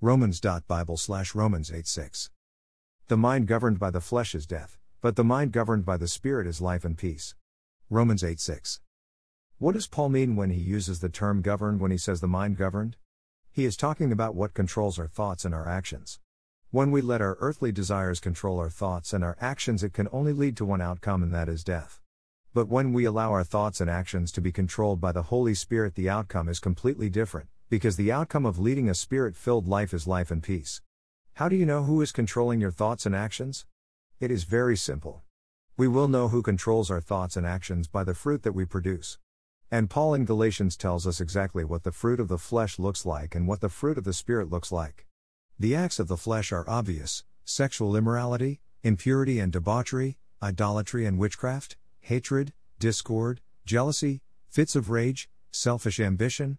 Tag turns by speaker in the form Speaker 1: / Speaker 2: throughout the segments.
Speaker 1: Romans.Bible slash Romans 8 6. The mind governed by the flesh is death, but the mind governed by the Spirit is life and peace. Romans 8 6. What does Paul mean when he uses the term governed when he says the mind governed? He is talking about what controls our thoughts and our actions. When we let our earthly desires control our thoughts and our actions, it can only lead to one outcome, and that is death. But when we allow our thoughts and actions to be controlled by the Holy Spirit, the outcome is completely different, because the outcome of leading a spirit filled life is life and peace. How do you know who is controlling your thoughts and actions? It is very simple. We will know who controls our thoughts and actions by the fruit that we produce. And Paul in Galatians tells us exactly what the fruit of the flesh looks like and what the fruit of the Spirit looks like. The acts of the flesh are obvious sexual immorality, impurity and debauchery, idolatry and witchcraft, hatred, discord, jealousy, fits of rage, selfish ambition,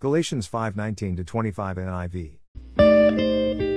Speaker 1: Galatians 5:19 25 NIV.